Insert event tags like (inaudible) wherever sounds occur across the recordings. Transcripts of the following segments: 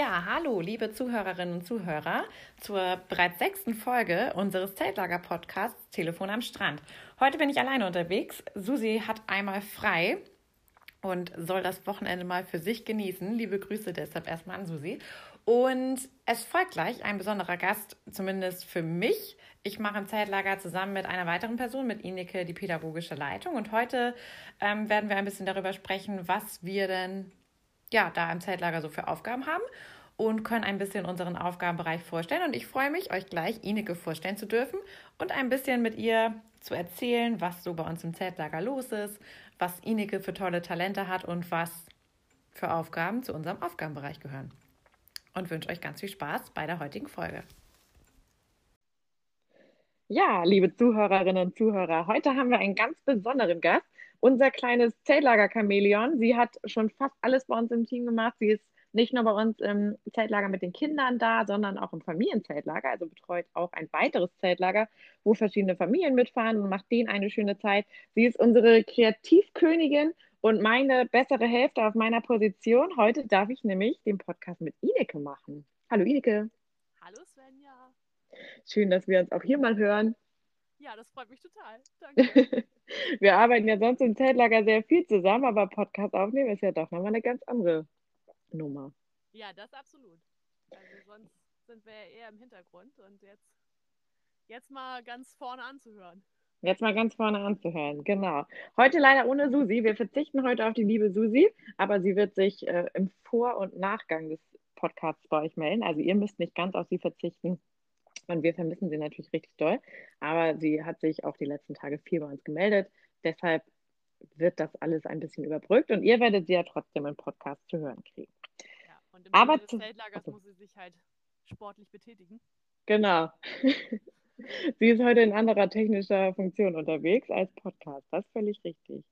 Ja, hallo, liebe Zuhörerinnen und Zuhörer, zur bereits sechsten Folge unseres Zeltlager-Podcasts Telefon am Strand. Heute bin ich alleine unterwegs. Susi hat einmal frei und soll das Wochenende mal für sich genießen. Liebe Grüße deshalb erstmal an Susi. Und es folgt gleich ein besonderer Gast, zumindest für mich. Ich mache im Zeltlager zusammen mit einer weiteren Person, mit Ineke, die pädagogische Leitung. Und heute ähm, werden wir ein bisschen darüber sprechen, was wir denn ja, da im Zeltlager so für Aufgaben haben und können ein bisschen unseren Aufgabenbereich vorstellen. Und ich freue mich, euch gleich Ineke vorstellen zu dürfen und ein bisschen mit ihr zu erzählen, was so bei uns im Zeltlager los ist, was Ineke für tolle Talente hat und was für Aufgaben zu unserem Aufgabenbereich gehören. Und wünsche euch ganz viel Spaß bei der heutigen Folge. Ja, liebe Zuhörerinnen und Zuhörer, heute haben wir einen ganz besonderen Gast unser kleines Zeltlager-Chamäleon. Sie hat schon fast alles bei uns im Team gemacht. Sie ist nicht nur bei uns im Zeltlager mit den Kindern da, sondern auch im Familienzeltlager, also betreut auch ein weiteres Zeltlager, wo verschiedene Familien mitfahren und macht denen eine schöne Zeit. Sie ist unsere Kreativkönigin und meine bessere Hälfte auf meiner Position. Heute darf ich nämlich den Podcast mit Ineke machen. Hallo Ineke. Hallo Svenja. Schön, dass wir uns auch hier mal hören. Ja, das freut mich total. (laughs) Danke. Wir arbeiten ja sonst im Zeltlager sehr viel zusammen, aber Podcast aufnehmen ist ja doch nochmal eine ganz andere Nummer. Ja, das absolut. Also sonst sind wir ja eher im Hintergrund und jetzt, jetzt mal ganz vorne anzuhören. Jetzt mal ganz vorne anzuhören, genau. Heute leider ohne Susi. Wir verzichten heute auf die liebe Susi, aber sie wird sich äh, im Vor- und Nachgang des Podcasts bei euch melden. Also ihr müsst nicht ganz auf sie verzichten. Und wir vermissen sie natürlich richtig doll. Aber sie hat sich auch die letzten Tage viel bei uns gemeldet. Deshalb wird das alles ein bisschen überbrückt und ihr werdet sie ja trotzdem im Podcast zu hören kriegen. Ja, und im Aber des Zeltlagers muss sie sich halt sportlich betätigen. Genau. (laughs) sie ist heute in anderer technischer Funktion unterwegs als Podcast. Das ist völlig richtig.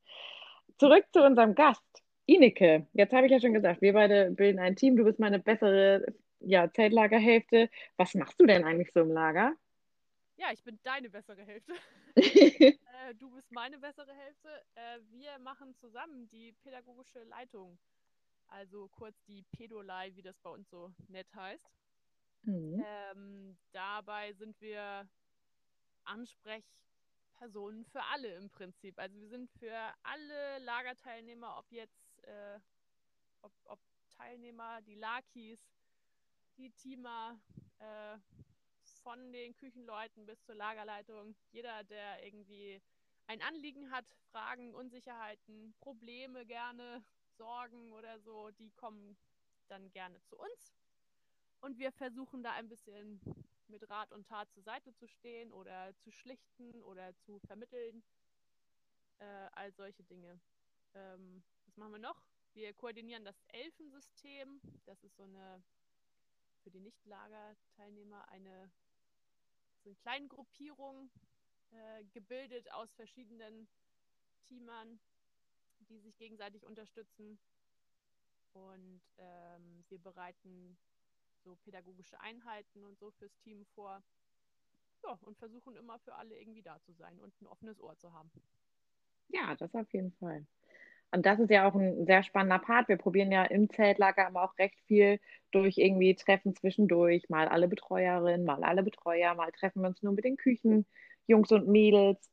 Zurück zu unserem Gast. Ineke, jetzt habe ich ja schon gesagt, wir beide bilden ein Team. Du bist meine bessere ja, Zeltlagerhälfte. Was machst du denn eigentlich so im Lager? Ja, ich bin deine bessere Hälfte. (laughs) äh, du bist meine bessere Hälfte. Äh, wir machen zusammen die pädagogische Leitung. Also kurz die Pedolei, wie das bei uns so nett heißt. Mhm. Ähm, dabei sind wir Ansprechpersonen für alle im Prinzip. Also wir sind für alle Lagerteilnehmer, ob jetzt äh, ob, ob Teilnehmer, die Lakis, die Teamer, äh, von den Küchenleuten bis zur Lagerleitung. Jeder, der irgendwie ein Anliegen hat, Fragen, Unsicherheiten, Probleme gerne, Sorgen oder so, die kommen dann gerne zu uns. Und wir versuchen da ein bisschen mit Rat und Tat zur Seite zu stehen oder zu schlichten oder zu vermitteln. Äh, all solche Dinge. Ähm, was machen wir noch? Wir koordinieren das Elfensystem. Das ist so eine für die Nicht-Lager-Teilnehmer eine, so eine kleine Gruppierung äh, gebildet aus verschiedenen Teamern, die sich gegenseitig unterstützen. Und ähm, wir bereiten so pädagogische Einheiten und so fürs Team vor. Ja, und versuchen immer für alle irgendwie da zu sein und ein offenes Ohr zu haben. Ja, das auf jeden Fall. Und das ist ja auch ein sehr spannender Part. Wir probieren ja im Zeltlager aber auch recht viel durch irgendwie Treffen zwischendurch. Mal alle Betreuerinnen, mal alle Betreuer, mal treffen wir uns nur mit den Küchenjungs und Mädels,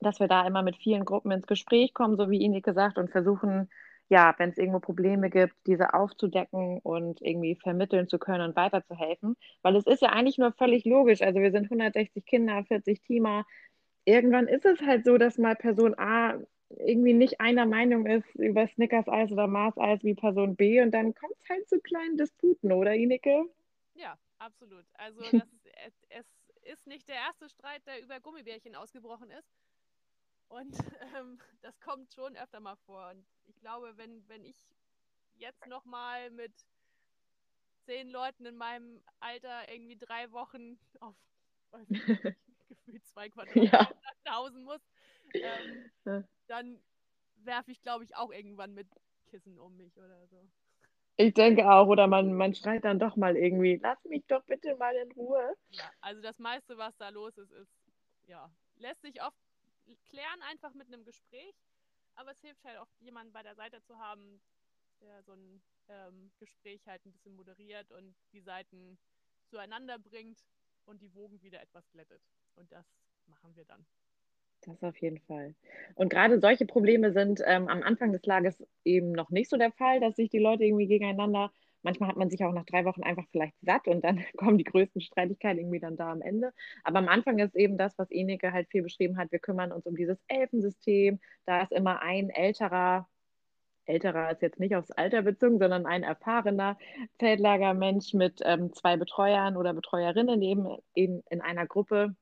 dass wir da immer mit vielen Gruppen ins Gespräch kommen, so wie Ihnen gesagt, und versuchen, ja, wenn es irgendwo Probleme gibt, diese aufzudecken und irgendwie vermitteln zu können und weiterzuhelfen. Weil es ist ja eigentlich nur völlig logisch. Also wir sind 160 Kinder, 40 Teamer. Irgendwann ist es halt so, dass mal Person A irgendwie nicht einer Meinung ist über Snickers-Eis oder Mars-Eis wie Person B und dann kommt es halt zu kleinen Disputen, oder Ineke? Ja, absolut. Also ist, (laughs) es ist nicht der erste Streit, der über Gummibärchen ausgebrochen ist. Und (laughs) ähm, das kommt schon öfter mal vor. Und ich glaube, wenn, wenn ich jetzt nochmal mit zehn Leuten in meinem Alter irgendwie drei Wochen auf weiß nicht, (laughs) gefühlt zwei Quadratmeter ja. hausen muss, ähm, ja. Dann werfe ich, glaube ich, auch irgendwann mit Kissen um mich oder so. Ich denke auch, oder man, man schreit dann doch mal irgendwie, lass mich doch bitte mal in Ruhe. Ja, also das meiste, was da los ist, ist, ja, lässt sich oft klären, einfach mit einem Gespräch. Aber es hilft halt oft, jemanden bei der Seite zu haben, der so ein ähm, Gespräch halt ein bisschen moderiert und die Seiten zueinander bringt und die Wogen wieder etwas glättet. Und das machen wir dann. Das auf jeden Fall. Und gerade solche Probleme sind ähm, am Anfang des Lages eben noch nicht so der Fall, dass sich die Leute irgendwie gegeneinander, manchmal hat man sich auch nach drei Wochen einfach vielleicht satt und dann (laughs) kommen die größten Streitigkeiten irgendwie dann da am Ende. Aber am Anfang ist eben das, was Enike halt viel beschrieben hat, wir kümmern uns um dieses Elfensystem. Da ist immer ein älterer, älterer ist jetzt nicht aufs Alter bezogen, sondern ein erfahrener Zeltlagermensch mit ähm, zwei Betreuern oder Betreuerinnen eben, eben in einer Gruppe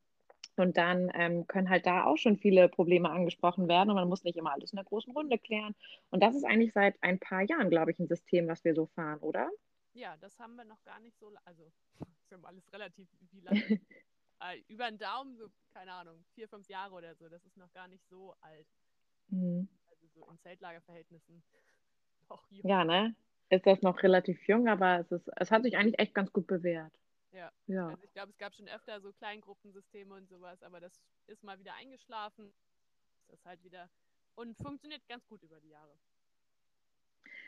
und dann ähm, können halt da auch schon viele Probleme angesprochen werden und man muss nicht immer alles in der großen Runde klären. Und das ist eigentlich seit ein paar Jahren, glaube ich, ein System, was wir so fahren, oder? Ja, das haben wir noch gar nicht so, also (laughs) ist ja alles relativ wie lange. äh, (laughs) über den Daumen, so, keine Ahnung, vier, fünf Jahre oder so, das ist noch gar nicht so alt. Mhm. Also so in Zeltlagerverhältnissen. (laughs) Ja, ne? Ist das noch relativ jung, aber es, ist, es hat sich eigentlich echt ganz gut bewährt. Ja. ja. Also ich glaube, es gab schon öfter so Kleingruppensysteme und sowas, aber das ist mal wieder eingeschlafen. Das ist halt wieder und funktioniert ganz gut über die Jahre.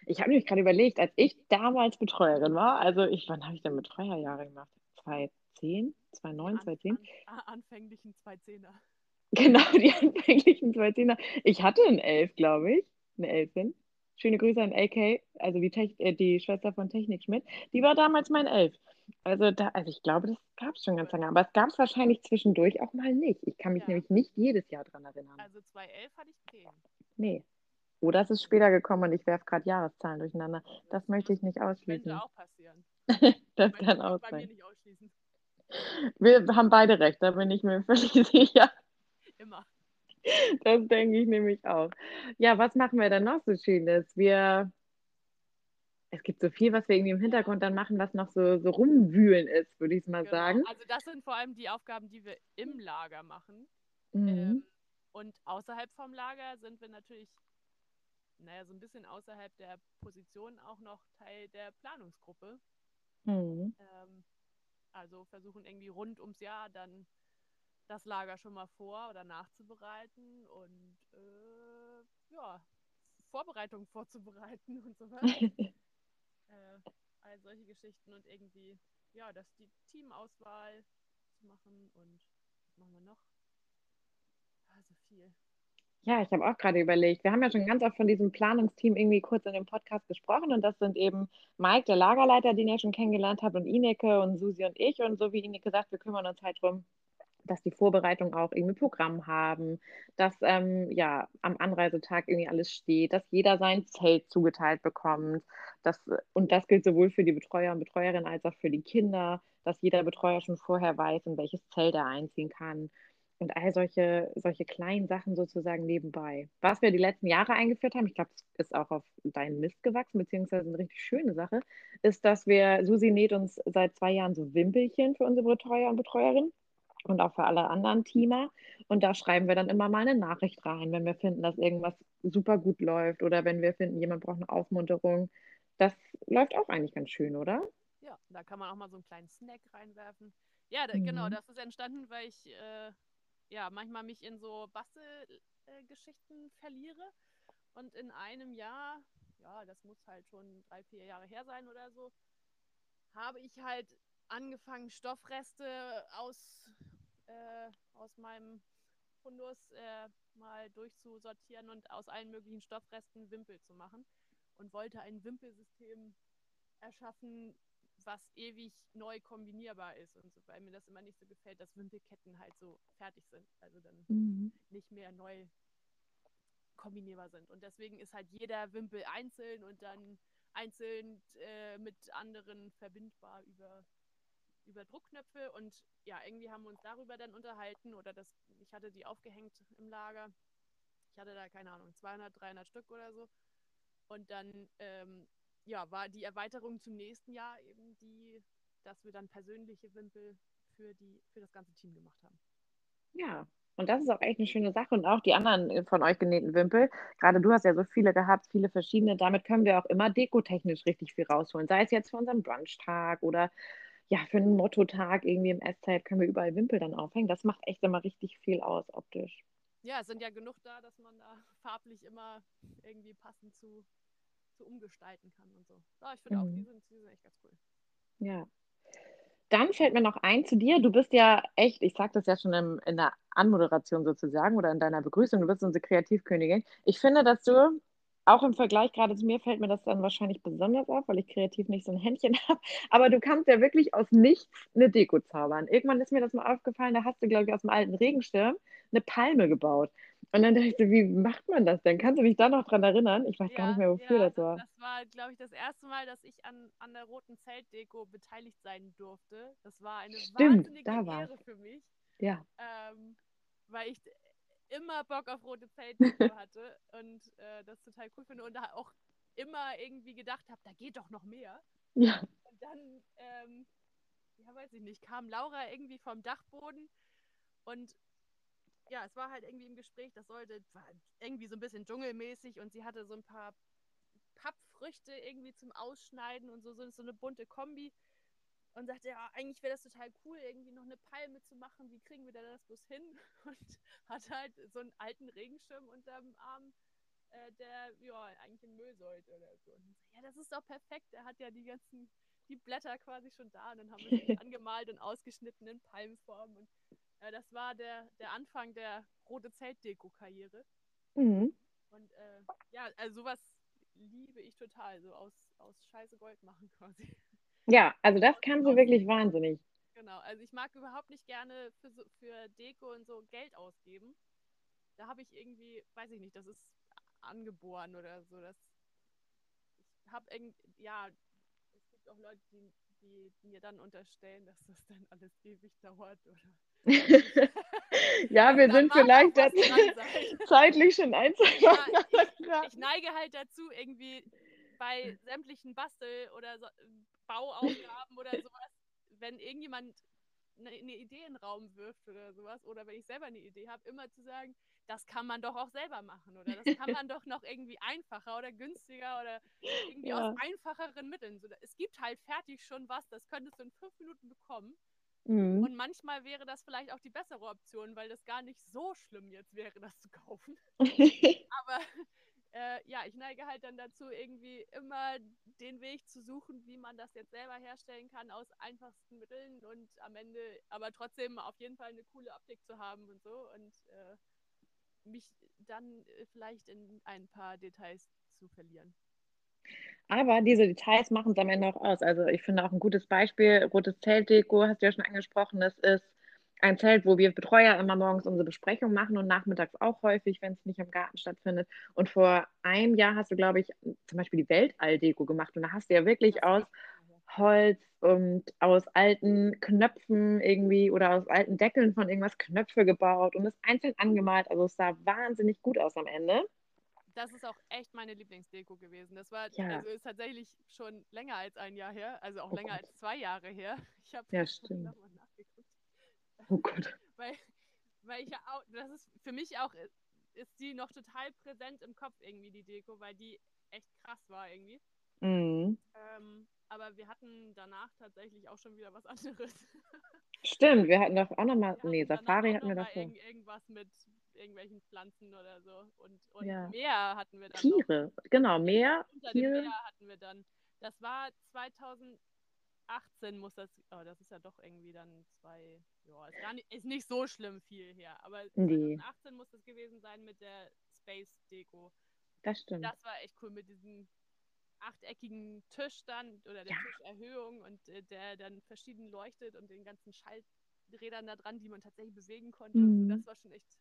Ich habe mich gerade überlegt, als ich damals Betreuerin war, also ich, wann habe ich denn Betreuerjahre gemacht? 2010, 2009, 2010? An, anfänglichen 2010er. (laughs) Genau, die anfänglichen 2010er. Ich hatte einen Elf, glaube ich, eine Elfin. Schöne Grüße an AK, also die, Tech, äh, die Schwester von Technik Schmidt. Die war damals mein Elf. Also, da, also ich glaube, das gab es schon ganz lange, aber es gab es wahrscheinlich zwischendurch auch mal nicht. Ich kann mich ja. nämlich nicht jedes Jahr dran erinnern. Also 2011 hatte ich 10. Nee. Oder es ist später gekommen und ich werfe gerade Jahreszahlen durcheinander. Das, das möchte ich nicht ausschließen. Könnte auch passieren. (laughs) das kann auch sein. Wir haben beide recht, da bin ich mir (laughs) völlig sicher. Immer. Das denke ich nämlich auch. Ja, was machen wir denn noch so Schönes? Wir es gibt so viel, was wir irgendwie im Hintergrund dann machen, was noch so, so rumwühlen ist, würde ich es mal genau. sagen. Also das sind vor allem die Aufgaben, die wir im Lager machen. Mhm. Ähm, und außerhalb vom Lager sind wir natürlich, naja, so ein bisschen außerhalb der Position auch noch Teil der Planungsgruppe. Mhm. Ähm, also versuchen irgendwie rund ums Jahr dann das Lager schon mal vor oder nachzubereiten und äh, ja, Vorbereitungen (laughs) vorzubereiten und so weiter. (laughs) Äh, all solche Geschichten und irgendwie, ja, dass die Teamauswahl zu machen und was machen wir noch? Also viel. Ja, ich habe auch gerade überlegt. Wir haben ja schon ganz oft von diesem Planungsteam irgendwie kurz in dem Podcast gesprochen und das sind eben Mike, der Lagerleiter, den ihr schon kennengelernt habt, und Ineke und Susi und ich. Und so wie Ineke sagt, wir kümmern uns halt drum, dass die Vorbereitungen auch irgendwie Programm haben, dass ähm, ja am Anreisetag irgendwie alles steht, dass jeder sein Zelt zugeteilt bekommt. Dass, und das gilt sowohl für die Betreuer und Betreuerinnen als auch für die Kinder, dass jeder Betreuer schon vorher weiß, in welches Zelt er einziehen kann. Und all solche, solche kleinen Sachen sozusagen nebenbei. Was wir die letzten Jahre eingeführt haben, ich glaube, es ist auch auf deinen Mist gewachsen, beziehungsweise eine richtig schöne Sache, ist, dass wir, Susi näht uns seit zwei Jahren so Wimpelchen für unsere Betreuer und Betreuerinnen und auch für alle anderen Teamer. Und da schreiben wir dann immer mal eine Nachricht rein, wenn wir finden, dass irgendwas super gut läuft oder wenn wir finden, jemand braucht eine Aufmunterung. Das läuft auch eigentlich ganz schön, oder? Ja, da kann man auch mal so einen kleinen Snack reinwerfen. Ja, da, genau, mhm. genau, das ist entstanden, weil ich äh, ja manchmal mich in so Bastelgeschichten äh, verliere. Und in einem Jahr, ja, das muss halt schon drei, vier Jahre her sein oder so, habe ich halt angefangen, Stoffreste aus, äh, aus meinem Fundus äh, mal durchzusortieren und aus allen möglichen Stoffresten Wimpel zu machen und wollte ein Wimpelsystem erschaffen, was ewig neu kombinierbar ist und so, weil mir das immer nicht so gefällt, dass Wimpelketten halt so fertig sind, also dann mhm. nicht mehr neu kombinierbar sind. Und deswegen ist halt jeder Wimpel einzeln und dann einzeln äh, mit anderen verbindbar über über Druckknöpfe und ja, irgendwie haben wir uns darüber dann unterhalten oder das, ich hatte die aufgehängt im Lager. Ich hatte da, keine Ahnung, 200, 300 Stück oder so. Und dann, ähm, ja, war die Erweiterung zum nächsten Jahr eben die, dass wir dann persönliche Wimpel für, die, für das ganze Team gemacht haben. Ja, und das ist auch echt eine schöne Sache. Und auch die anderen von euch genähten Wimpel. Gerade du hast ja so viele gehabt, viele verschiedene. Damit können wir auch immer dekotechnisch richtig viel rausholen. Sei es jetzt für unseren Brunchtag oder ja, für einen Motto-Tag irgendwie im Esszeit können wir überall Wimpel dann aufhängen. Das macht echt immer richtig viel aus optisch. Ja, es sind ja genug da, dass man da (laughs) farblich immer irgendwie passend zu, so umgestalten kann und so. Ja, ich finde auch, Mhm. die sind, die sind echt ganz cool. Ja. Dann fällt mir noch ein zu dir. Du bist ja echt, ich sage das ja schon im, in der Anmoderation sozusagen oder in deiner Begrüßung, du bist unsere Kreativkönigin. Ich finde, dass du, auch im Vergleich gerade zu mir, fällt mir das dann wahrscheinlich besonders auf, weil ich kreativ nicht so ein Händchen (laughs) habe. Aber du kannst ja wirklich aus nichts eine Deko zaubern. Irgendwann ist mir das mal aufgefallen, da hast du, glaube ich, aus dem alten Regenschirm eine Palme gebaut. Und dann dachte ich so, wie macht man das denn? Kannst du mich da noch dran erinnern? Ich weiß gar nicht mehr, wofür ja, das war. Das war, glaube ich, das erste Mal, dass ich an, an der roten Zeltdeko beteiligt sein durfte. Das war eine Stimmt, wahnsinnige da. Ehre für mich, Ja. ähm, weil ich immer Bock auf rote Zeltdeko hatte (laughs) und äh, das total cool finde und da auch immer irgendwie gedacht habe, da geht doch noch mehr. Ja. Und dann, ähm, ja, weiß ich nicht, kam Laura irgendwie vom Dachboden und ja, es war halt irgendwie im Gespräch, das sollte, war irgendwie so ein bisschen dschungelmäßig und sie hatte so ein paar Pappfrüchte irgendwie zum Ausschneiden und so, so, so eine bunte Kombi und sagte, ja, eigentlich wäre das total cool, irgendwie noch eine Palme zu machen, wie kriegen wir denn das bloß hin? (laughs) Und hatte halt so einen alten Regenschirm unterm Arm, äh, der ja eigentlich in Müll sollte oder so. Und so, ja, das ist doch perfekt, er hat ja die ganzen, die Blätter quasi schon da und dann haben wir sie (laughs) angemalt und ausgeschnitten in Palmenform und äh, das war der, der Anfang der rote Zeltdeko-Karriere. Mhm. Und äh, ja, also sowas liebe ich total, so aus, aus Scheiße Gold machen quasi. Ja, also das kann sie wirklich wahnsinnig. Genau, also ich mag überhaupt nicht gerne für, so, für Deko und so Geld ausgeben. Da habe ich irgendwie, weiß ich nicht, das ist angeboren oder so. Das, ich habe irgendwie, ja, es gibt auch Leute, die, die mir dann unterstellen, dass das dann alles ewig dauert oder. (laughs) (laughs) ja, wir Da sind vielleicht (laughs) zeitlich schon ein, Ja, Wochen ich neige halt dazu, irgendwie bei sämtlichen Bastel- oder so, Bauaufgaben oder sowas, wenn irgendjemand eine, eine Idee in den Raum wirft oder sowas, oder wenn ich selber eine Idee habe, immer zu sagen, das kann man doch auch selber machen oder das kann man doch noch irgendwie einfacher oder günstiger oder irgendwie Ja. aus einfacheren Mitteln. So, es gibt halt fertig schon was, das könntest du in fünf Minuten bekommen. Mhm. Und manchmal wäre das vielleicht auch die bessere Option, weil das gar nicht so schlimm jetzt wäre, das zu kaufen. (laughs) Aber äh, ja, ich neige halt dann dazu, irgendwie immer den Weg zu suchen, wie man das jetzt selber herstellen kann aus einfachsten Mitteln und am Ende aber trotzdem auf jeden Fall eine coole Optik zu haben und so und äh, mich dann äh, vielleicht in ein paar Details zu verlieren. Aber diese Details machen es am Ende auch aus. Also ich finde auch ein gutes Beispiel, rotes Zeltdeko, hast du ja schon angesprochen, das ist ein Zelt, wo wir Betreuer immer morgens unsere Besprechung machen und nachmittags auch häufig, wenn es nicht im Garten stattfindet. Und vor einem Jahr hast du, glaube ich, zum Beispiel die Weltalldeko gemacht und da hast du ja wirklich aus Holz und aus alten Knöpfen irgendwie oder aus alten Deckeln von irgendwas Knöpfe gebaut und es einzeln angemalt. Also es sah wahnsinnig gut aus am Ende. Das ist auch echt meine Lieblingsdeko gewesen. Das war, Ja. also ist tatsächlich schon länger als ein Jahr her, also auch Oh länger Gott. als zwei Jahre her. Ich habe Ja, stimmt. nochmal nachgeguckt. Oh Gott. weil, weil ich ja auch, das ist für mich auch, ist die noch total präsent im Kopf irgendwie, die Deko, weil die echt krass war irgendwie. Mhm. Ähm, aber wir hatten danach tatsächlich auch schon wieder was (laughs) anderes. Stimmt, wir hatten doch auch nochmal, nee, Safari hatten wir davor. irgend, irgendwas mit irgendwelchen Pflanzen oder so. Und, und Ja. Meer hatten wir dann noch. Tiere, genau, Meer, Unter dem Tiere. Meer hatten wir dann. Das war 2018 muss das, oh, das ist ja doch irgendwie dann zwei, ja, ist, gar nicht, ist nicht so schlimm viel her, aber Nee. 2018 muss das gewesen sein mit der Space Deko. Das stimmt. Das war echt cool mit diesem achteckigen Tisch dann oder der Ja. Tischerhöhung und äh, der dann verschieden leuchtet und den ganzen Schalträdern da dran, die man tatsächlich bewegen konnte. Mhm. Das war schon echt,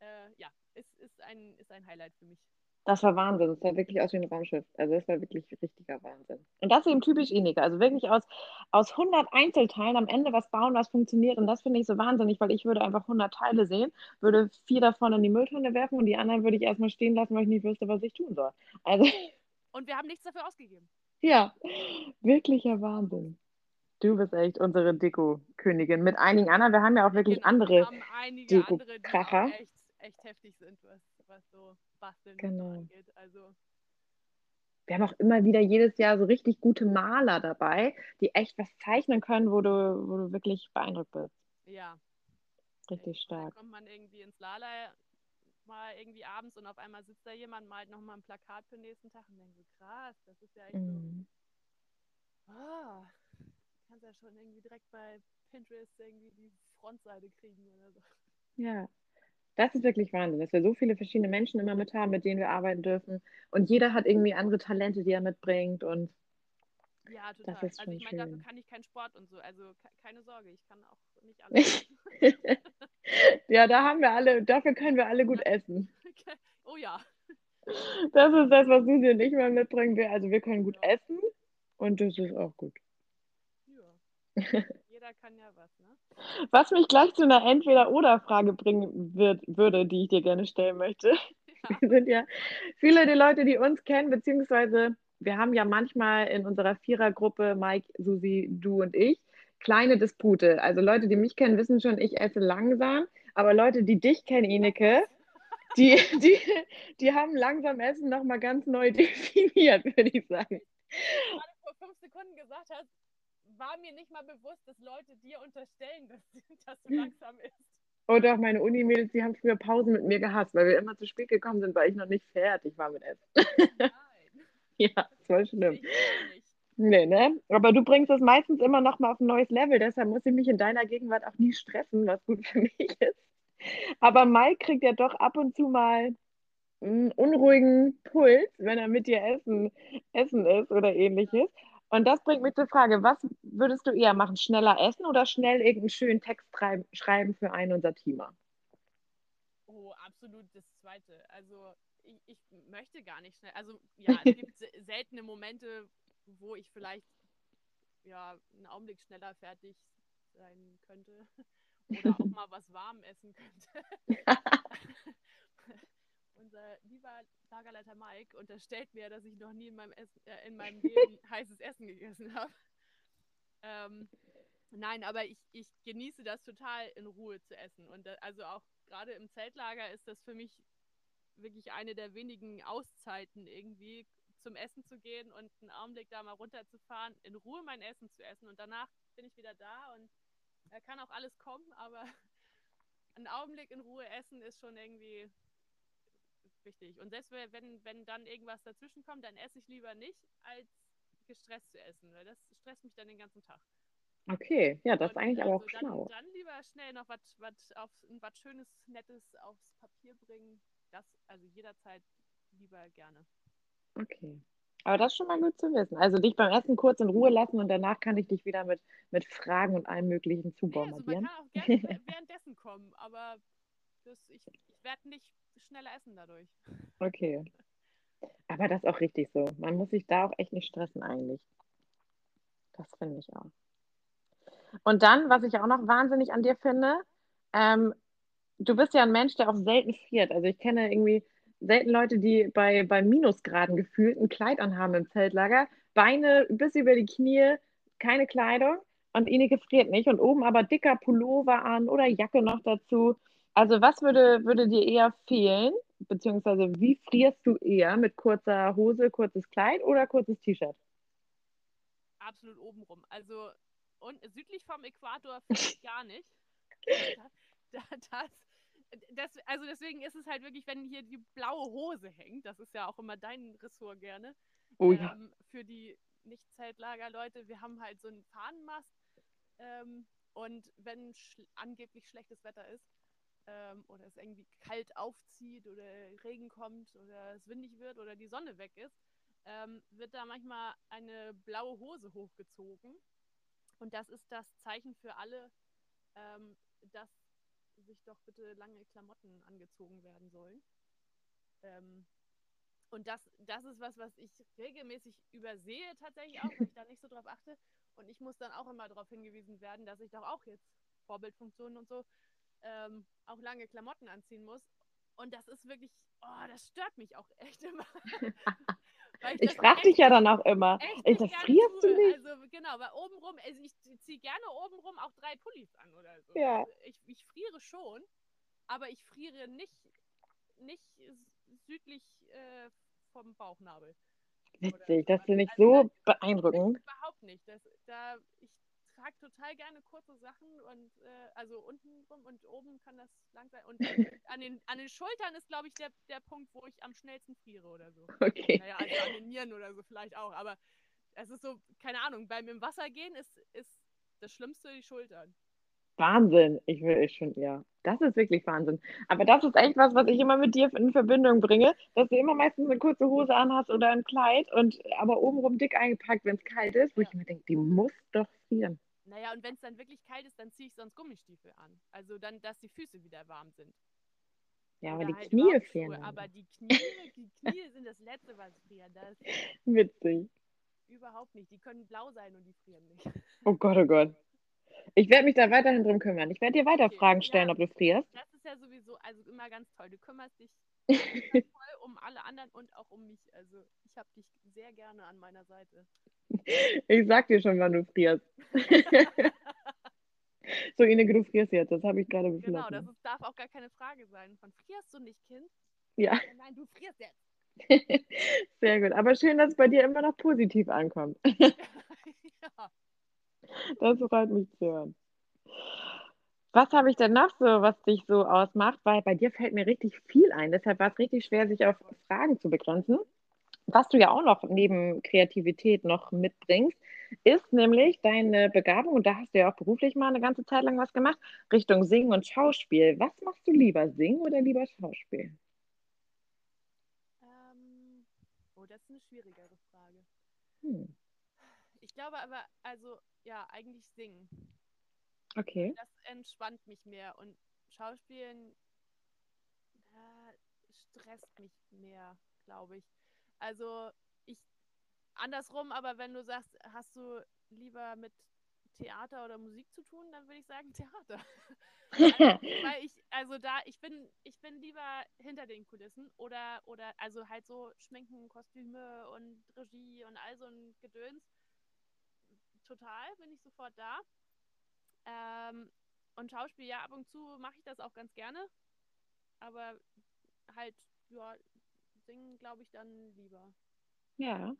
äh, ja, ist, ist, ein, ist ein Highlight für mich. Das war Wahnsinn. Das sah wirklich aus wie ein Raumschiff. Also das war wirklich richtiger Wahnsinn. Und das eben typisch Inika. Also wirklich aus, aus 100 Einzelteilen am Ende was bauen, was funktioniert. Und das finde ich so wahnsinnig, weil ich würde einfach 100 Teile sehen, würde vier davon in die Mülltonne werfen und die anderen würde ich erstmal stehen lassen, weil ich nicht wüsste, was ich tun soll. Also (laughs) Und wir haben nichts dafür ausgegeben. ja, wirklicher Wahnsinn. Du bist echt unsere Deko-Königin. Mit einigen anderen. Wir haben ja auch wirklich Genau, wir andere. die Deko-Kracher. echt, echt heftig sind, was, was so Basteln Genau. angeht. Also, Wir haben auch immer wieder jedes Jahr so richtig gute Maler dabei, die echt was zeichnen können, wo du, wo du wirklich beeindruckt bist. ja. Richtig Dann stark. kommt man irgendwie ins Lala mal irgendwie abends und auf einmal sitzt da jemand, malt nochmal ein Plakat für den nächsten Tag und denkt so, krass, das ist ja echt Mhm. so, ah, kannst ja schon irgendwie direkt bei Pinterest irgendwie die Frontseite kriegen oder so. Ja, das ist wirklich Wahnsinn, dass wir so viele verschiedene Menschen immer mit haben, mit denen wir arbeiten dürfen. Und jeder hat irgendwie andere Talente, die er mitbringt. Und Ja, total. das ist Also ich meine, dafür kann ich keinen Sport und so, also ke- keine Sorge, ich kann auch nicht alles. (laughs) Ja, da haben wir alle, dafür können wir alle gut essen. (laughs) oh ja. Das ist das, was Susi und ich mal mitbringen will. Also wir können gut Ja. essen und das ist auch gut. ja. (laughs) Jeder kann ja was, ne? Was mich gleich zu einer Entweder-Oder-Frage bringen wird, würde, die ich dir gerne stellen möchte. Ja. (laughs) Wir sind ja viele der Leute, die uns kennen, beziehungsweise wir haben ja manchmal in unserer Vierergruppe, Mike, Susi, du und ich, kleine Dispute. Also Leute, die mich kennen, wissen schon, ich esse langsam, aber Leute, die dich kennen, Ineke, (laughs) die, die, die haben langsam Essen nochmal ganz neu definiert, (laughs) würde ich sagen. gerade vor fünf Sekunden gesagt hast, war mir nicht mal bewusst, dass Leute dir unterstellen, dass, (laughs) du langsam isst. Oder auch meine Unimädels, die haben früher Pausen mit mir gehasst, weil wir immer zu spät gekommen sind, weil ich noch nicht fertig war mit Essen. Nein, (laughs) Ja, voll schlimm. ich gar nicht. Nee, ne? Aber du bringst das meistens immer noch mal auf ein neues Level, deshalb muss ich mich in deiner Gegenwart auch nie stressen, was gut für (laughs) mich ist. Aber Mike kriegt ja doch ab und zu mal einen unruhigen Puls, wenn er mit dir essen, essen ist oder ähnliches. Und das bringt mich zur Frage, was würdest du eher machen? Schneller essen oder schnell irgendeinen schönen Text schreiben, für einen unserer Teamer? Oh, absolut das Zweite. Also ich, ich möchte gar nicht schnell. Also ja, es gibt se- seltene Momente, wo ich vielleicht ja einen Augenblick schneller fertig sein könnte. (laughs) Oder auch mal was warm essen könnte. (laughs) Unser lieber Lagerleiter Mike unterstellt mir, dass ich noch nie in meinem, Essen, äh, in meinem Leben (laughs) heißes Essen gegessen habe. Ähm, nein, aber ich, ich genieße das total in Ruhe zu essen. Und da, also auch gerade im Zeltlager ist das für mich wirklich eine der wenigen Auszeiten irgendwie zum Essen zu gehen und einen Augenblick da mal runterzufahren, in Ruhe mein Essen zu essen und danach bin ich wieder da und da kann auch alles kommen, aber (laughs) einen Augenblick in Ruhe essen ist schon irgendwie wichtig. Und selbst wenn, wenn dann irgendwas dazwischen kommt, dann esse ich lieber nicht, als gestresst zu essen, weil das stresst mich dann den ganzen Tag. Okay, ja, das ist eigentlich aber auch also schlau. Dann, dann lieber schnell noch was Schönes, Nettes aufs Papier bringen. Das also jederzeit lieber gerne. Okay. Aber das ist schon mal gut zu wissen. Also dich beim Essen kurz in Ruhe lassen und danach kann ich dich wieder mit, mit Fragen und allem Möglichen Nee, also man zubombardieren. kann auch gerne wä- (laughs) währenddessen kommen, aber das, ich, ich werde nicht schneller essen dadurch. Okay. Aber das ist auch richtig so. Man muss sich da auch echt nicht stressen eigentlich. Das finde ich auch. Und dann, was ich auch noch wahnsinnig an dir finde, ähm, du bist ja ein Mensch, der auch selten friert. Also ich kenne irgendwie selten Leute, die bei, bei Minusgraden gefühlt ein Kleid anhaben im Zeltlager. Beine bis über die Knie, keine Kleidung. Und Ineke friert nicht. Und oben aber dicker Pullover an oder Jacke noch dazu. Also was würde, würde dir eher fehlen? Beziehungsweise wie frierst du eher? Mit kurzer Hose, kurzes Kleid oder kurzes T-Shirt? Absolut obenrum. Also und südlich vom Äquator finde ich (laughs) gar nicht. Da, da, das, das, also deswegen ist es halt wirklich, wenn hier die blaue Hose hängt, das ist ja auch immer dein Ressort gerne, Oh ja. ähm, für die Nicht-Zeltlager-Leute, wir haben halt so einen Fahnenmast ähm, und wenn schl angeblich schlechtes Wetter ist ähm, oder es irgendwie kalt aufzieht oder Regen kommt oder es windig wird oder die Sonne weg ist, ähm, wird da manchmal eine blaue Hose hochgezogen. Und das ist das Zeichen für alle, ähm, dass sich doch bitte lange Klamotten angezogen werden sollen. Ähm, und das, das ist was, was ich regelmäßig übersehe tatsächlich auch, weil ich da nicht so drauf achte. Und ich muss dann auch immer darauf hingewiesen werden, dass ich doch auch jetzt Vorbildfunktionen und so ähm, auch lange Klamotten anziehen muss. Und das ist wirklich, oh, das stört mich auch echt (laughs) immer. Ich das frage dich ja dann auch immer. echt Ich gerne frierst du nicht? Also genau, weil obenrum, also ich ziehe gerne obenrum auch drei Pullis an oder so. Ja. Also ich, ich friere schon, aber ich friere nicht, nicht südlich äh, vom Bauchnabel. Witzig, das so. finde ich Also so das- beeindruckend. Überhaupt nicht. Das, da, ich trage total gerne kurze Sachen und äh, also unten rum und oben kann das lang sein. Und (laughs) an den, an den Schultern ist, glaube ich, der, der Punkt, wo ich am schnellsten friere oder so. Okay. Naja, also an den Nieren oder so vielleicht auch. Aber es ist so, keine Ahnung, beim im Wasser gehen ist, ist das Schlimmste die Schultern. Wahnsinn. Ich will echt schon, ja. Das ist wirklich Wahnsinn. Aber das ist echt was, was ich immer mit dir in Verbindung bringe, dass du immer meistens eine kurze Hose anhast oder ein Kleid und aber obenrum dick eingepackt, wenn es kalt ist, wo Ja. ich mir denke, die muss doch frieren. Naja, und wenn es dann wirklich kalt ist, dann ziehe ich sonst Gummistiefel an. Also dann, dass die Füße wieder warm sind. Ja, aber Oder die halt Knie frieren. Aber die Knie, die Knie sind das Letzte, was frieren. Das (laughs) Witzig. überhaupt nicht. Die können blau sein und die frieren nicht. Oh Gott, oh Gott. Ich werde mich da weiterhin drum kümmern. Ich werde dir weiter Okay, Fragen ja. stellen, ob du frierst. Das ist ja sowieso, also immer ganz toll. Du kümmerst dich (laughs) voll um alle anderen und auch um mich. Also ich habe dich sehr gerne an meiner Seite. Ich sag dir schon, wann du frierst. (laughs) So, Ineke, du frierst jetzt. Das habe ich gerade beschlossen. Genau, das ist, darf auch gar keine Frage sein. Von frierst du nicht, Kind? Ja, Ja, Nein, du frierst jetzt. (laughs) sehr gut. Aber schön, dass es bei dir immer noch positiv ankommt. (laughs) ja. Das freut mich zu hören. Was habe ich denn noch so, was dich so ausmacht? Weil bei dir fällt mir richtig viel ein. Deshalb war es richtig schwer, sich auf Fragen zu begrenzen. Was du ja auch noch neben Kreativität noch mitbringst, ist nämlich deine Begabung, und da hast du ja auch beruflich mal eine ganze Zeit lang was gemacht, Richtung Singen und Schauspiel. Was machst du lieber, Singen oder lieber Schauspiel? Ähm, oh, das ist eine schwierigere Frage. Hm, Ich glaube aber, also, ja, eigentlich singen. okay. Das entspannt mich mehr und Schauspielen äh, stresst mich mehr, glaube ich. Also ich andersrum, aber wenn du sagst, hast du lieber mit Theater oder Musik zu tun, dann würde ich sagen (laughs) Theater. Also, (laughs) weil ich, also da, ich bin, ich bin lieber hinter den Kulissen oder, oder, also halt so Schminken, Kostüme und Regie und all so ein Gedöns. Total bin ich sofort da. Ähm, und Schauspiel, ja, ab und zu mache ich das auch ganz gerne. Aber halt, ja, singen glaube ich dann lieber. Ja,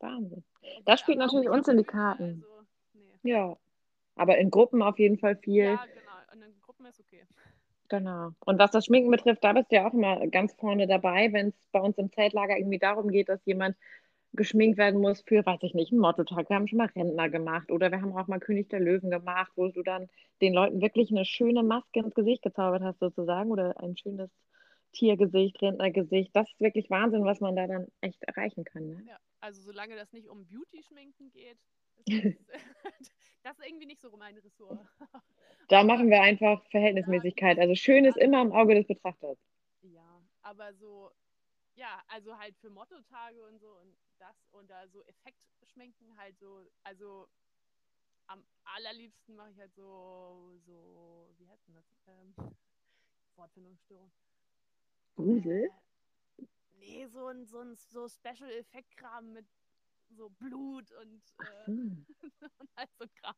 Wahnsinn. Das spielt natürlich uns in die Karten. Also, nee. Ja. Aber in Gruppen auf jeden Fall viel. Ja, genau. Und in Gruppen ist okay. Genau. Und was das Schminken betrifft, da bist du ja auch immer ganz vorne dabei, wenn es bei uns im Zeltlager irgendwie darum geht, dass jemand geschminkt werden muss für, weiß ich nicht, einen Mottotag. Wir haben schon mal Rentner gemacht oder wir haben auch mal König der Löwen gemacht, wo du dann den Leuten wirklich eine schöne Maske ins Gesicht gezaubert hast, sozusagen, oder ein schönes Tiergesicht, Rentnergesicht. Das ist wirklich Wahnsinn, was man da dann echt erreichen kann. Ne? Ja, also solange das nicht um Beauty-Schminken geht, ist das, (laughs) (laughs) das ist irgendwie nicht so mein Ressort. (laughs) Da Aber- machen wir einfach Verhältnismäßigkeit. Also schön ist immer im Auge des Betrachters. Ja, aber so, ja, also halt für Mottotage und so und das und da so Effektschminken halt so, also am allerliebsten mache ich halt so, so, wie heißt denn das? Ähm, Wortfindungsstörung. Grusel? Äh, nee, so ein, so ein so Special-Effekt-Kram mit so Blut und, äh, Hm. (laughs) und halt so Kram.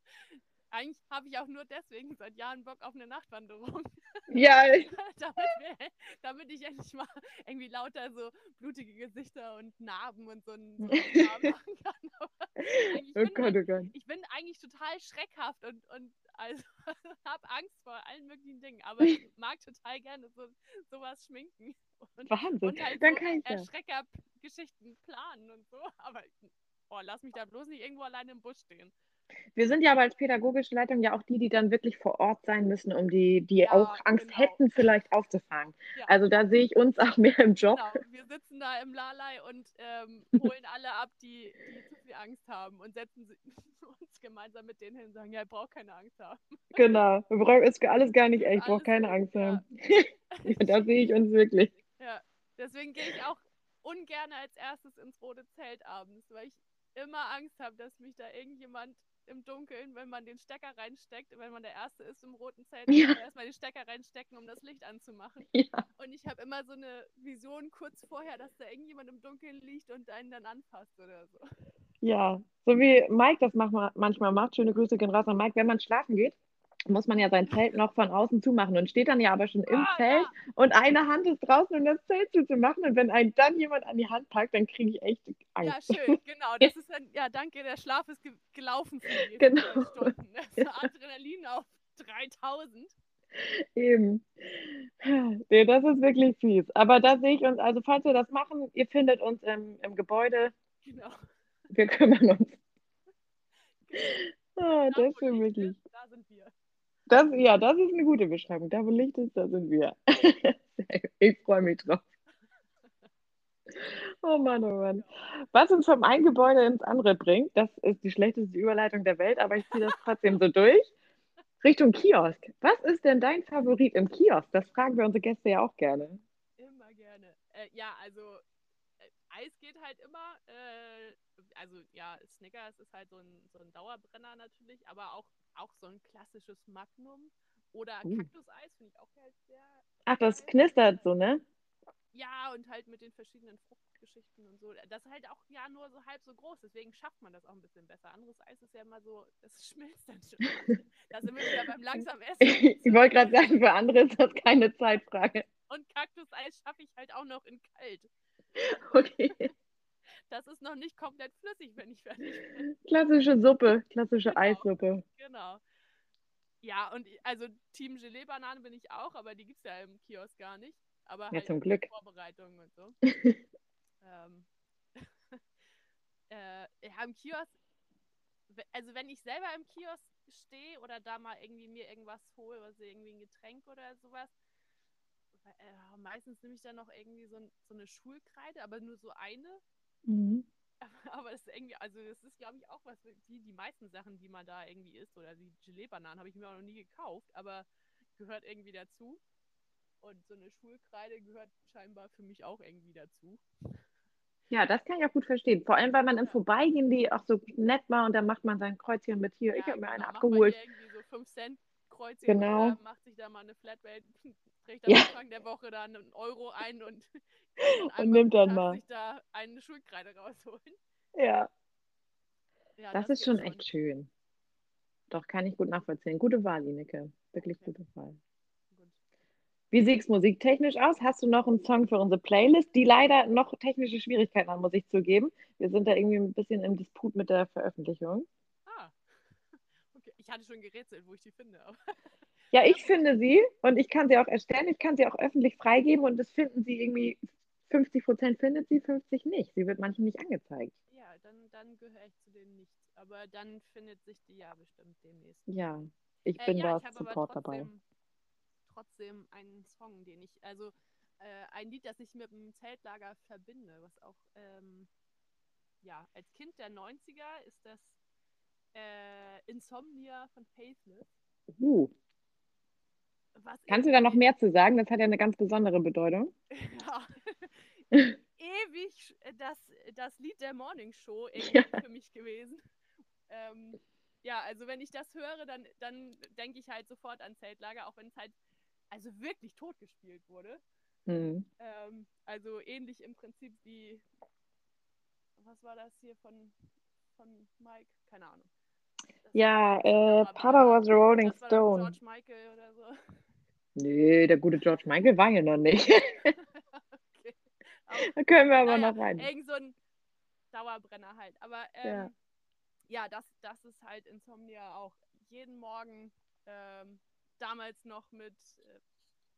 Eigentlich habe ich auch nur deswegen seit Jahren Bock auf eine Nachtwanderung. (laughs) Ja, (laughs) damit, wir, damit ich endlich mal irgendwie lauter so blutige Gesichter und Narben und so einen, so einen machen kann. Eigentlich oh bin Gott, halt- oh Gott. ich bin eigentlich total schreckhaft und, und also (laughs) habe Angst vor allen möglichen Dingen. Aber (laughs) ich mag total gerne so sowas schminken und, Wahnsinn. und halt Dann so kann ich ja. Erschreckergeschichten planen und so. (laughs) Aber oh, lass mich da bloß nicht irgendwo alleine im Busch stehen. Wir sind ja aber als pädagogische Leitung ja auch die, die dann wirklich vor Ort sein müssen, um die, die Ja, auch Angst genau. hätten, vielleicht aufzufangen. Ja. Also da sehe ich uns auch mehr im Job. Genau, wir sitzen da im Lalai und ähm, (laughs) holen alle ab, die, die zu viel Angst haben und setzen sie, (laughs) uns gemeinsam mit denen hin und sagen, ja, ihr braucht keine Angst haben. Genau. Wir brauchen ist alles gar nicht echt. Ich brauche keine Angst ja. haben. (laughs) Ja, da sehe ich uns wirklich. Ja, deswegen gehe ich auch ungern als erstes ins rote Zelt abends, weil ich immer Angst habe, dass mich da irgendjemand im Dunkeln, wenn man den Stecker reinsteckt, wenn man der Erste ist im roten Zelt, Ja. muss man erstmal den Stecker reinstecken, um das Licht anzumachen. (laughs) Ja. Und ich habe immer so eine Vision kurz vorher, dass da irgendjemand im Dunkeln liegt und einen dann anfasst oder so. Ja, so wie Mike das manchmal macht. Schöne Grüße gehen raus an Mike. Wenn man schlafen geht, muss man ja sein Zelt noch von außen zumachen und steht dann ja aber schon im Ah, Zelt ja. und eine Hand ist draußen, um das Zelt zuzumachen. Und wenn einen dann jemand an die Hand packt, dann kriege ich echt Ja, Angst. schön, (laughs) genau. Das ist dann, ja, danke, der Schlaf ist ge gelaufen für die Genau. Stunden. (laughs) Das ist Adrenalin auf 3000. Eben. Nee, das ist wirklich fies. Aber da sehe ich uns, also falls wir das machen, ihr findet uns im, im Gebäude. Genau. Wir kümmern uns. (laughs) Ah, Da, das ist wirklich. da sind wir. Das, ja, das ist eine gute Beschreibung. Da, wo Licht ist, da sind wir. (laughs) Ich freue mich drauf. Oh Mann, oh Mann. Was uns vom einen Gebäude ins andere bringt, das ist die schlechteste Überleitung der Welt, aber ich ziehe das trotzdem so durch. Richtung Kiosk. Was ist denn dein Favorit im Kiosk? Das fragen wir unsere Gäste ja auch gerne. Immer gerne. Äh, ja, also äh, Eis geht halt immer. Äh, also ja, Snickers ist halt so ein, so ein Dauerbrenner natürlich, aber auch, auch so ein klassisches Magnum oder Uh. Kaktuseis finde ich auch halt sehr. Ach, das geil. knistert so, ne? Ja, und halt mit den verschiedenen Fruchtgeschichten und so. Das ist halt auch ja nur so halb so groß, deswegen schafft man das auch ein bisschen besser. Anderes Eis ist ja immer so, das (laughs) schmilzt dann schon. da sind wir wieder beim langsam Essen. (laughs) Ich wollte gerade sagen, für andere ist das keine Zeitfrage. Und Kaktuseis schaffe ich halt auch noch in kalt. (laughs) Okay. Das ist noch nicht komplett flüssig, wenn ich fertig bin. Klassische Suppe, klassische Genau. Eissuppe. Genau. Ja, und also Team Gelee-Banane bin ich auch, aber die gibt es ja im Kiosk gar nicht. Aber Ja, halt zum Glück. Vorbereitungen und so. (laughs) ähm, (laughs) äh, ja, im Kiosk, also wenn ich selber im Kiosk stehe oder da mal irgendwie mir irgendwas hole, was irgendwie ein Getränk oder sowas, äh, meistens nehme ich dann noch irgendwie so, so eine Schulkreide, aber nur so eine. Mhm. (laughs) Aber das ist irgendwie, also das ist, glaube ich, auch was, wie die meisten Sachen, die man da irgendwie isst, oder die Gelee-Bananen habe ich mir auch noch nie gekauft, aber gehört irgendwie dazu. Und so eine Schulkreide gehört scheinbar für mich auch irgendwie dazu. Ja, das kann ich auch gut verstehen. Vor allem, weil man im Vorbeigehen die auch so nett war und dann macht man sein Kreuzchen mit hier. ich Ja, habe mir eine genau, macht man abgeholt. irgendwie so 5 Cent Kreuzchen Genau. oder macht sich da mal eine Flatrate, (laughs) trägt am Ja. Anfang der Woche dann einen Euro ein und, (laughs) Und nimmt dann mal. sich da eine Schulkreide rausholen. Ja, Ja, das, ist geht schon echt schön. Doch, kann ich gut nachvollziehen. Gute Wahl, Ineke. Wirklich Okay. gute Wahl. Gut. Wie sieht es musiktechnisch aus? Hast du noch einen Song für unsere Playlist, die leider noch technische Schwierigkeiten hat, muss ich zugeben. Wir sind da irgendwie ein bisschen im Disput mit der Veröffentlichung. Ich hatte schon gerätselt, wo ich die finde. (laughs) Ja, ich finde sie und ich kann sie auch erstellen. Ich kann sie auch öffentlich freigeben und das finden sie irgendwie 50 Prozent findet sie, 50 nicht. Sie wird manchen nicht angezeigt. ja, dann, dann gehöre ich zu denen nicht. Aber dann findet sich die ja bestimmt demnächst. Ja, ich Äh, bin ja, da ich Support dabei. trotzdem, trotzdem einen Song, den ich, also äh, ein Lied, das ich mit dem Zeltlager verbinde, was auch, ähm, ja, als Kind der 90er ist das äh, Insomnia von Faithless. Uh, Was kannst du da noch mehr zu sagen? Das hat ja eine ganz besondere Bedeutung. (laughs) ja, (laughs) ewig das, das Lied der Morning Show (laughs) Ja. für mich gewesen. Ähm, ja, also wenn ich das höre, dann, dann denke ich halt sofort an Zeltlager, auch wenn es halt also wirklich tot gespielt wurde. Hm. Ähm, also ähnlich im Prinzip wie, was war das hier von, von Mike? Keine Ahnung. Ja, äh, Papa was a Rolling das war doch Stone. George Michael oder so. Nee, der gute George Michael war hier noch nicht. (laughs) okay. Da können wir aber Naja, noch rein. Irgend so ein Dauerbrenner halt. Aber ähm, ja, das, das ist halt Insomnia auch. Jeden Morgen, ähm, damals noch mit äh,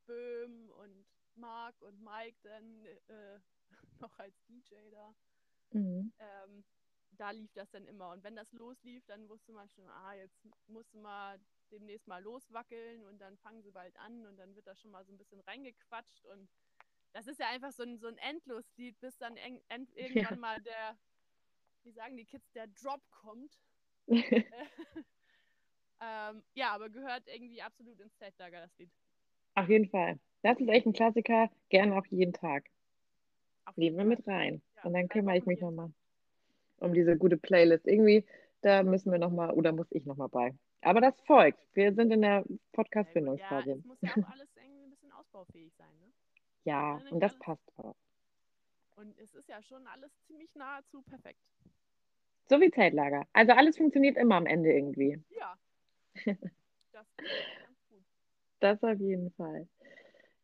Böhm und Mark und Mike dann äh, (laughs) noch als DJ da. Mhm. Ähm, da lief das dann immer. Und wenn das loslief, dann wusste man schon, ah, jetzt musst du mal demnächst mal loswackeln und dann fangen sie bald an und dann wird da schon mal so ein bisschen reingequatscht und das ist ja einfach so ein, so ein Endloslied, bis dann eng, end, (laughs) irgendwann mal der, wie sagen die Kids, der Drop kommt. (laughs) (laughs) ähm, ja, aber gehört irgendwie absolut ins Zeltlager, das Lied. Auf jeden Fall. Das ist echt ein Klassiker. Gerne auch jeden Tag. Auf Nehmen wir jeden mit Fall. rein. Ja, Und dann kümmere ich mich jeden nochmal um diese gute Playlist. Irgendwie, da müssen wir nochmal, oder muss ich nochmal bei. Aber das folgt. Wir sind in der. Ja, Podcast-Findungsphase. es muss ja auch (laughs) alles irgendwie ein bisschen ausbaufähig sein, ne? Ja, und das passt auch. Und es ist ja schon alles ziemlich nahezu perfekt. So wie Zeltlager. Also alles funktioniert immer am Ende irgendwie. Ja. (laughs) Das ist ganz gut. Das auf jeden Fall.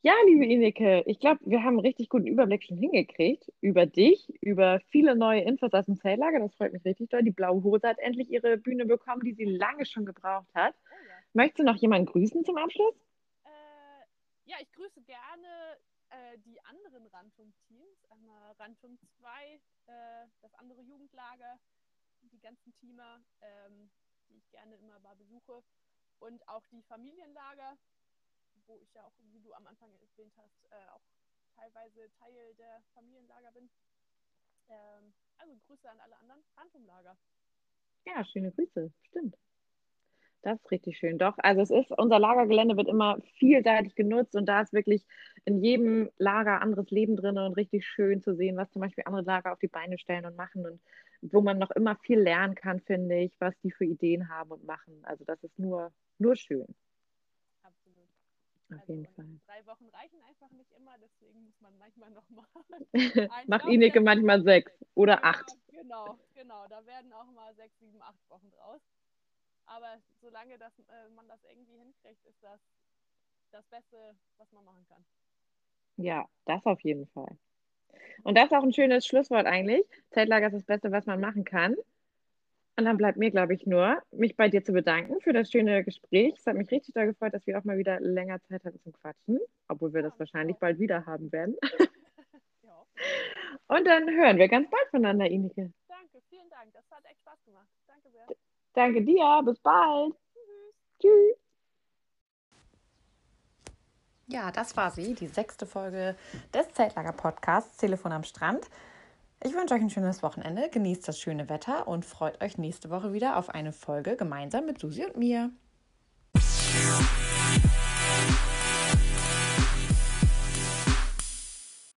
Ja, liebe Ineke, ich glaube, wir haben einen richtig guten Überblick schon hingekriegt über dich, über viele neue Infos aus dem Zelllager. Das freut mich richtig doll. Die blaue Hose hat endlich ihre Bühne bekommen, die sie lange schon gebraucht hat. Oh ja. Möchtest du noch jemanden grüßen zum Abschluss? Äh, ja, ich grüße gerne äh, die anderen Rantum-Teams. Einmal Rantum 2, äh, das andere Jugendlager, die ganzen Teamer, ähm, die ich gerne immer mal besuche. Und auch die Familienlager, wo ich ja auch, wie du am Anfang erwähnt hast, äh, auch teilweise Teil der Familienlager bin. Ähm, also Grüße an alle anderen Rantum-Lager. Ja, schöne Grüße, stimmt. Das ist richtig schön. Doch, also es ist, unser Lagergelände wird immer vielseitig genutzt und da ist wirklich in jedem Lager anderes Leben drin und richtig schön zu sehen, was zum Beispiel andere Lager auf die Beine stellen und machen und wo man noch immer viel lernen kann, finde ich, was die für Ideen haben und machen. Also das ist nur, nur schön. Auf Also, jeden Fall. Drei Wochen reichen einfach nicht immer, deswegen muss man manchmal nochmal. (laughs) (laughs) Macht Ineke manchmal sechs oder acht. Ja, genau, genau. Da werden auch mal sechs, sieben, acht Wochen draus. Aber solange das, äh, man das irgendwie hinkriegt, ist das das Beste, was man machen kann. Ja, das auf jeden Fall. Und das ist auch ein schönes Schlusswort eigentlich. Zeltlager ist das Beste, was man machen kann. Und dann bleibt mir, glaube ich, nur, mich bei dir zu bedanken für das schöne Gespräch. Es hat mich richtig doll gefreut, dass wir auch mal wieder länger Zeit hatten zum Quatschen, obwohl wir das wahrscheinlich bald wieder haben werden. (laughs) Ja. Und dann hören wir ganz bald voneinander, Ineke. Danke, vielen Dank. Das hat echt Spaß gemacht. Danke sehr. Danke dir, bis bald. Tschüss. Tschüss. Ja, das war sie, die sechste Folge des Zeltlager-Podcasts Telefon am Strand. Ich wünsche euch ein schönes Wochenende, genießt das schöne Wetter und freut euch nächste Woche wieder auf eine Folge gemeinsam mit Susi und mir.